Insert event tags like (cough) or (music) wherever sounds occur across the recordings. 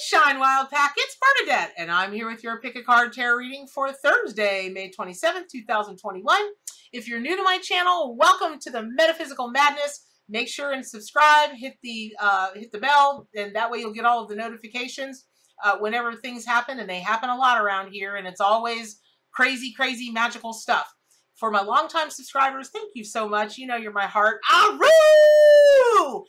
Shine Wild Pack, it's Bernadette, and I'm here with your Pick a Card Tarot reading for Thursday, May 27th, 2021. If you're new to my channel, welcome to the Metaphysical Madness. Make sure and subscribe, hit the uh, hit the bell, and that way you'll get all of the notifications uh, whenever things happen, and they happen a lot around here, and it's always crazy, crazy, magical stuff. For my longtime subscribers, thank you so much. You know you're my heart. Aroo!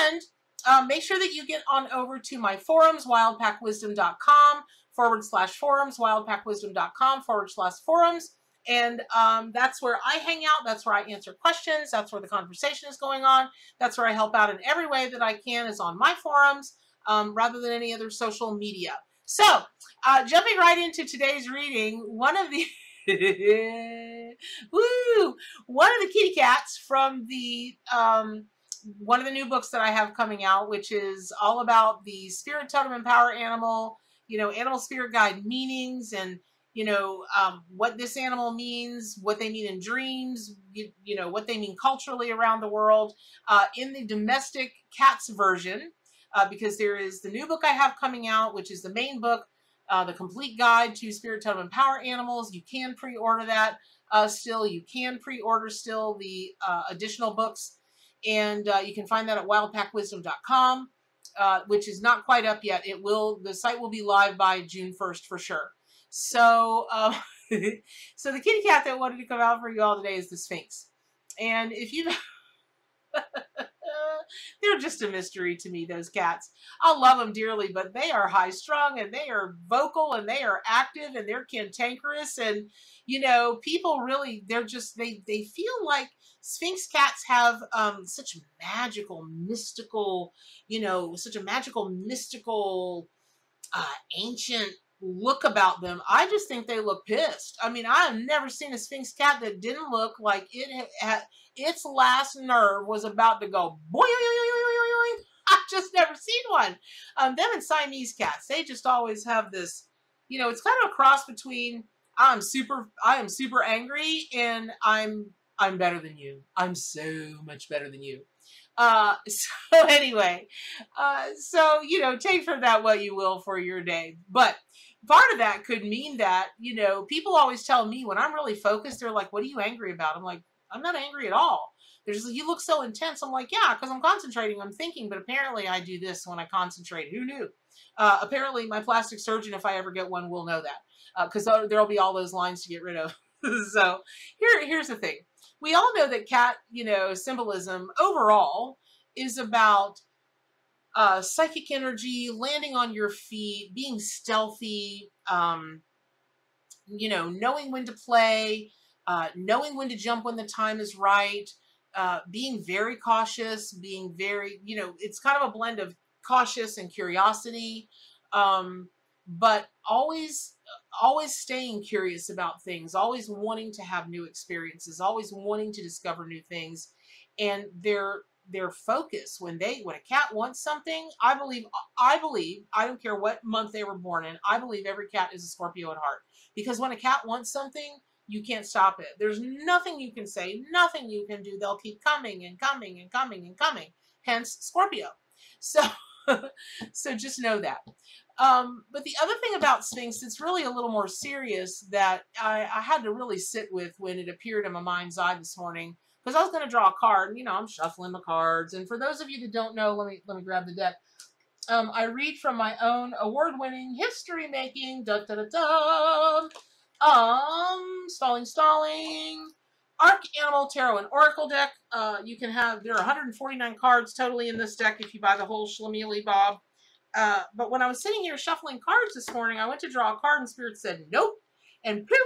And um, make sure that you get on over to my forums, wildpackwisdom.com forward slash forums, wildpackwisdom.com forward slash forums. And um, that's where I hang out. That's where I answer questions. That's where the conversation is going on. That's where I help out in every way that I can is on my forums um, rather than any other social media. So, uh, jumping right into today's reading, one of the (laughs) woo, one of the kitty cats from the um, one of the new books that I have coming out, which is all about the spirit totem and power animal, you know, animal spirit guide meanings and, you know, um, what this animal means, what they mean in dreams, you, you know, what they mean culturally around the world. Uh, in the domestic cats version, uh, because there is the new book I have coming out, which is the main book, uh, the complete guide to spirit totem and power animals. You can pre-order that uh, still. You can pre-order still the uh, additional books and uh, you can find that at wildpackwisdom.com, uh, which is not quite up yet. It will, the site will be live by June 1st for sure. So, uh, (laughs) so the kitty cat that wanted to come out for you all today is the Sphynx. And if you (laughs) they're just a mystery to me, those cats. I love them dearly, but they are high strung and they are vocal and they are active and they're cantankerous. And, you know, people really, they're just, they, they feel like Sphynx cats have um, such magical, mystical, you know, such a magical, mystical, uh, ancient look about them. I just think they look pissed. I mean, I have never seen a Sphynx cat that didn't look like it had its last nerve was about to go boy. (laughs) I've just never seen one. Um, them and Siamese cats, they just always have this, you know, it's kind of a cross between I'm super, I am super angry and I'm, I'm better than you. I'm so much better than you. Uh, (laughs) so anyway, uh, so, you know, take from that what you will for your day. But part of that could mean that, you know, people always tell me when I'm really focused, they're like, what are you angry about? I'm like, I'm not angry at all. There's, you look so intense. I'm like, yeah, because I'm concentrating, I'm thinking, but apparently I do this when I concentrate. Who knew? Uh, apparently my plastic surgeon, if I ever get one, will know that because uh, there'll be all those lines to get rid of. (laughs) so here, here's the thing. We all know that cat, you know, symbolism overall is about uh, psychic energy, landing on your feet, being stealthy, um, you know, knowing when to play, uh, knowing when to jump when the time is right, uh, being very cautious, being very, you know, it's kind of a blend of cautious and curiosity, um, but always, always staying curious about things, always wanting to have new experiences, always wanting to discover new things, and their their focus when they when a cat wants something i believe i believe i don't care what month they were born in i believe every cat is a scorpio at heart because when a cat wants something you can't stop it. There's nothing you can say, nothing you can do. They'll keep coming and coming and coming and coming. Hence Scorpio. (laughs) So, so just know that. Um, but the other thing about Sphynx, it's really a little more serious that I, I had to really sit with when it appeared in my mind's eye this morning because I was going to draw a card. And, you know, I'm shuffling my cards. And for those of you that don't know, let me let me grab the deck. Um, I read from my own award-winning history-making da da da da um, Stalling Stalling, Ark Animal Tarot and Oracle deck. Uh, you can have, there are 149 cards totally in this deck if you buy the whole Schlemili Bob. Uh, but when I was sitting here shuffling cards this morning, I went to draw a card and Spirit said, nope. And poof,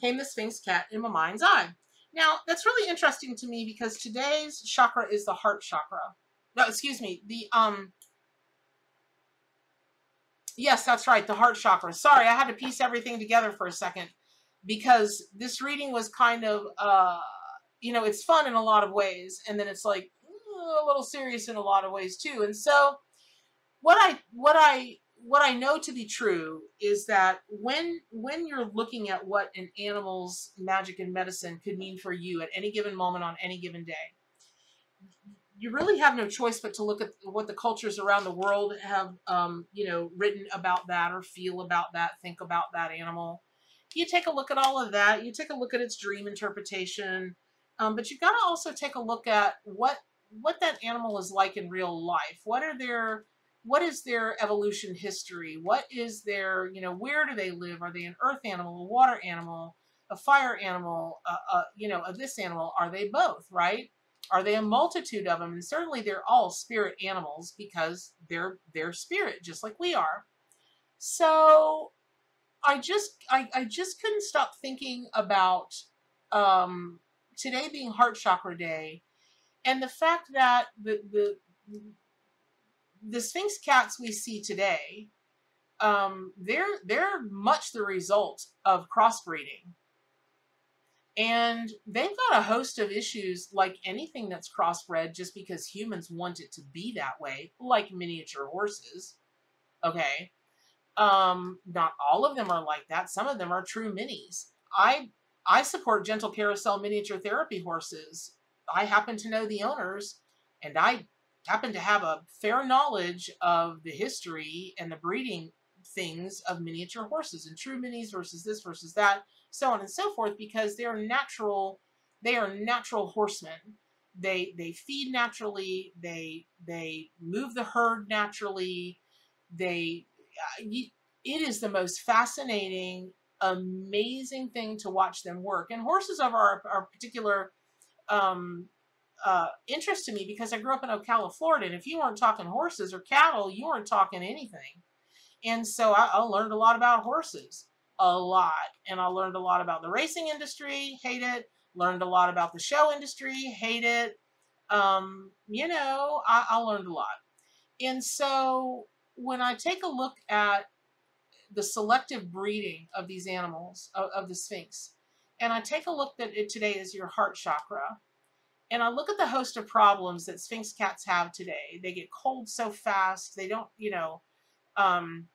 came the Sphynx cat in my mind's eye. Now, that's really interesting to me because today's chakra is the heart chakra. No, excuse me, the, um, yes, that's right, the heart chakra. Sorry, I had to piece everything together for a second because this reading was kind of, uh, you know, it's fun in a lot of ways, and then it's like a little serious in a lot of ways too. And so, what I what I what I know to be true is that when when you're looking at what an animal's magic and medicine could mean for you at any given moment on any given day, you really have no choice but to look at what the cultures around the world have, um, you know, written about that or feel about that, think about that animal. You take a look at all of that. You take a look at its dream interpretation, um, but you've got to also take a look at what what that animal is like in real life. What are their what is their evolution history? What is their, you know, where do they live? Are they an earth animal, a water animal, a fire animal, uh, you know, of this animal? Are they both, right? Are they a multitude of them? And certainly they're all spirit animals because they're they're spirit, just like we are. So I just I, I just couldn't stop thinking about um, today being Heart Chakra Day, and the fact that the the the Sphinx cats we see today, um, they're they're much the result of crossbreeding. And they've got a host of issues like anything that's crossbred just because humans want it to be that way, like miniature horses. Okay. Um, not all of them are like that. Some of them are true minis. I I support gentle carousel miniature therapy horses. I happen to know the owners and I happen to have a fair knowledge of the history and the breeding things of miniature horses and true minis versus this versus that so on and so forth, because they're natural, they are natural horsemen. They they feed naturally. They they move the herd naturally. They it is the most fascinating, amazing thing to watch them work. And horses are our, particular um, uh, interest to me because I grew up in Ocala, Florida. And if you weren't talking horses or cattle, you weren't talking anything. And so I, I learned a lot about horses a lot. And I learned a lot about the racing industry, hate it. Learned a lot about the show industry, hate it. Um, you know, I, I learned a lot. And so when I take a look at the selective breeding of these animals, of, of the Sphynx, and I take a look that it today is your heart chakra, and I look at the host of problems that Sphynx cats have today. They get cold so fast. They don't, you know, um,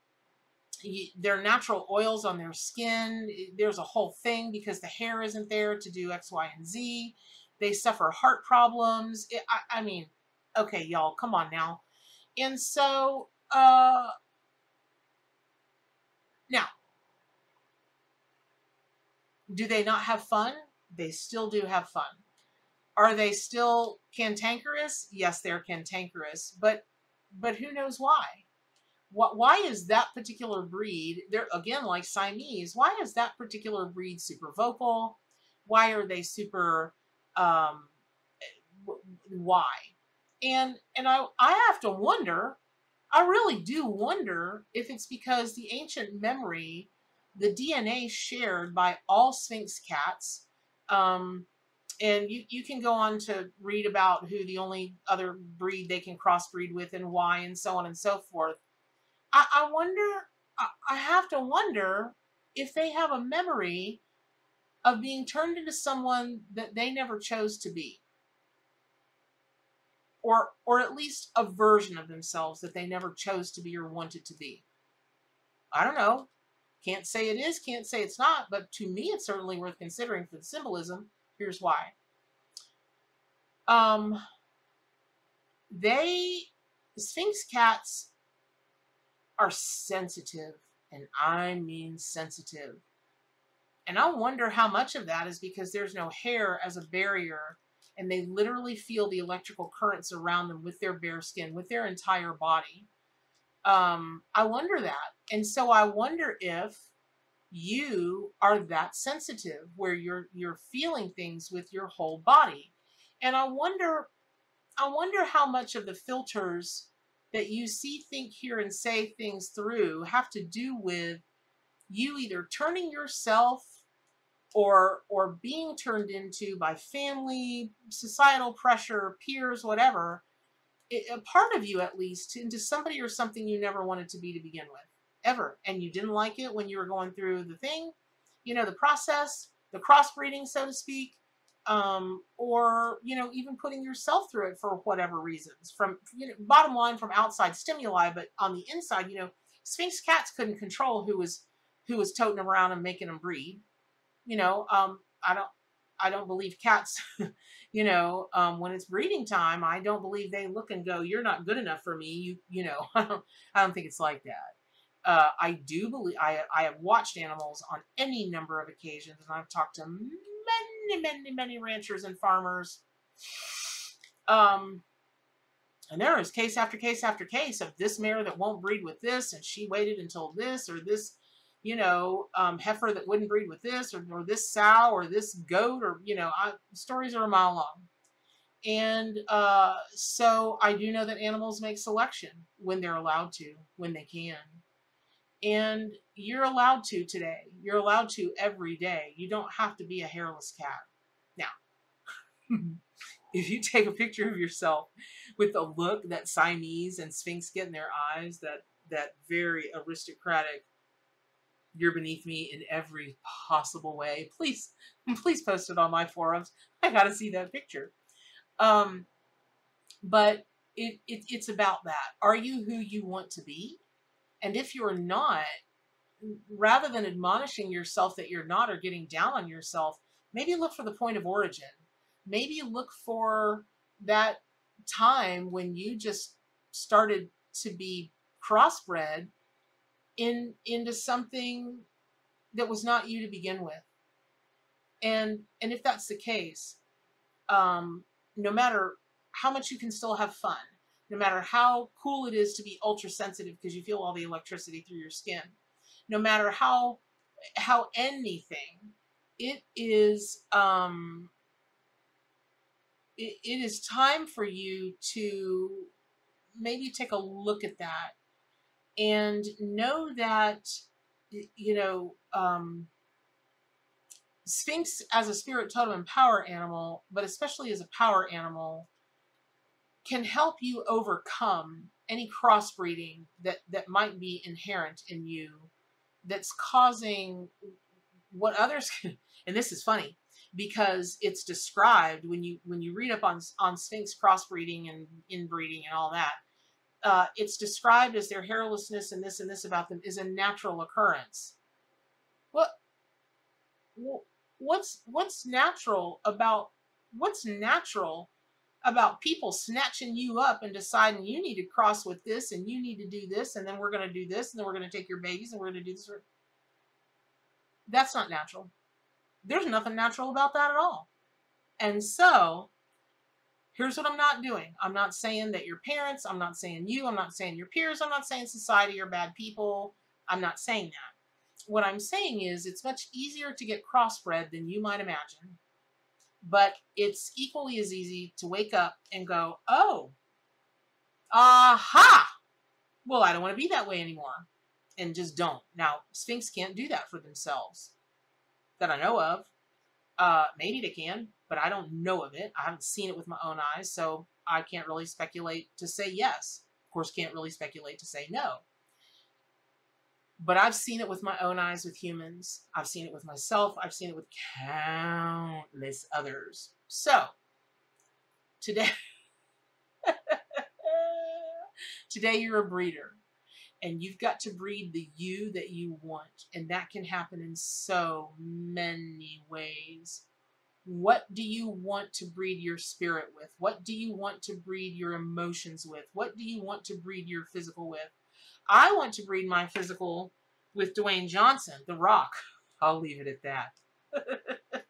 their natural oils on their skin. There's a whole thing because the hair isn't there to do X, Y, and Z. They suffer heart problems. It, I, I, mean, okay, y'all, come on now. And so, uh, now, do they not have fun? They still do have fun. Are they still cantankerous? Yes, they're cantankerous, but but who knows why? What, why is that particular breed, they're again like Siamese, why is that particular breed super vocal? Why are they super, um, why? And, and I, I have to wonder, I really do wonder if it's because the ancient memory, the DNA shared by all Sphynx cats, um, and you, you can go on to read about who the only other breed they can crossbreed with and why and so on and so forth. I, I wonder, I, I have to wonder if they have a memory of being turned into someone that they never chose to be. Or, or at least a version of themselves that they never chose to be or wanted to be. I don't know. Can't say it is, can't say it's not, but to me it's certainly worth considering for the symbolism. Here's why. Um, they, Sphinx cats are sensitive, and I mean sensitive. And I wonder how much of that is because there's no hair as a barrier, and they literally feel the electrical currents around them with their bare skin, with their entire body. Um, I wonder that. And so I wonder if you are that sensitive where you're you're feeling things with your whole body. And I wonder I wonder how much of the filters that you see, think, hear, and say things through have to do with you either turning yourself or or being turned into by family, societal pressure, peers, whatever, it, a part of you at least into somebody or something you never wanted to be to begin with, ever, and you didn't like it when you were going through the thing, you know, the process, the crossbreeding, so to speak, um, or you know even putting yourself through it for whatever reasons from you know bottom line from outside stimuli but on the inside you know sphynx cats couldn't control who was who was toting them around and making them breed you know um, i don't I don't believe cats, (laughs) you know, um, when it's breeding time, I don't believe they look and go, "You're not good enough for me." You, you know, (laughs) I don't, I don't think it's like that. Uh, I do believe I, I have watched animals on any number of occasions, and I've talked to many, many, many ranchers and farmers. Um, and there is case after case after case of this mare that won't breed with this, and she waited until this, or this, you know, um, heifer that wouldn't breed with this, or, or this sow, or this goat, or, you know, I, stories are a mile long. And uh, so I do know that animals make selection when they're allowed to, when they can. And you're allowed to today. You're allowed to every day. You don't have to be a hairless cat. Now, (laughs) if you take a picture of yourself with the look that Siamese and Sphynx get in their eyes, that that very aristocratic, you're beneath me in every possible way. Please, please post it on my forums. I gotta see that picture. Um, but it, it it's about that. Are you who you want to be? And if you're not, rather than admonishing yourself that you're not or getting down on yourself, maybe look for the point of origin maybe look for that time when you just started to be crossbred in into something that was not you to begin with. And and if that's the case um no matter how much you can still have fun no matter how cool it is to be ultra sensitive because you feel all the electricity through your skin no matter how how anything it is um it, it is time for you to maybe take a look at that and know that you know um, Sphynx as a spirit totem and power animal, but especially as a power animal, can help you overcome any crossbreeding that that might be inherent in you that's causing what others (laughs) can, and this is funny because it's described when you when you read up on on Sphynx crossbreeding and inbreeding and all that. Uh, it's described as their hairlessness and this and this about them is a natural occurrence. What? What's what's natural about what's natural about people snatching you up and deciding you need to cross with this and you need to do this and then we're going to do this and then we're going to take your babies and we're going to do this. That's not natural. There's nothing natural about that at all. And so, here's what I'm not doing. I'm not saying that your parents, I'm not saying you, I'm not saying your peers, I'm not saying society are bad people. I'm not saying that. What I'm saying is it's much easier to get crossbred than you might imagine. But it's equally as easy to wake up and go, oh, aha! Well, I don't want to be that way anymore. And just don't. Now, Sphynx can't do that for themselves that I know of. Uh, maybe they can, but I don't know of it. I haven't seen it with my own eyes, so I can't really speculate to say yes. Of course, can't really speculate to say no. But I've seen it with my own eyes with humans. I've seen it with myself. I've seen it with countless others. So, today, (laughs) today you're a breeder and you've got to breed the you that you want. And that can happen in so many ways. What do you want to breed your spirit with? What do you want to breed your emotions with? What do you want to breed your physical with? I want to breed my physical with Dwayne Johnson, The Rock. (laughs) I'll leave it at that. (laughs)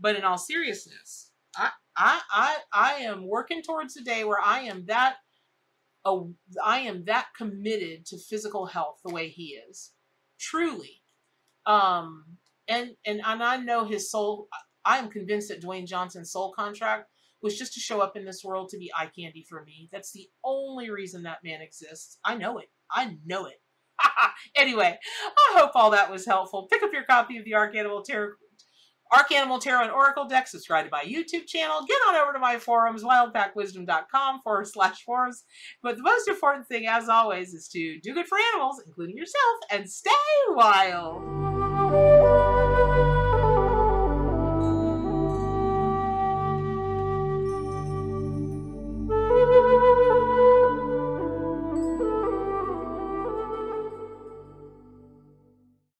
but in all seriousness, I, I, I, I am working towards a day where I am that a, I am that committed to physical health the way he is, truly. Um, and and and I know his soul. I am convinced that Dwayne Johnson's soul contract was just to show up in this world to be eye candy for me. That's the only reason that man exists. I know it. I know it. (laughs) anyway, I hope all that was helpful. Pick up your copy of the Ark Animal Tarot Ark Animal Tarot and Oracle deck, subscribe to my YouTube channel, get on over to my forums, wildpackwisdom.com forward slash forums. But the most important thing, as always, is to do good for animals, including yourself, and stay wild.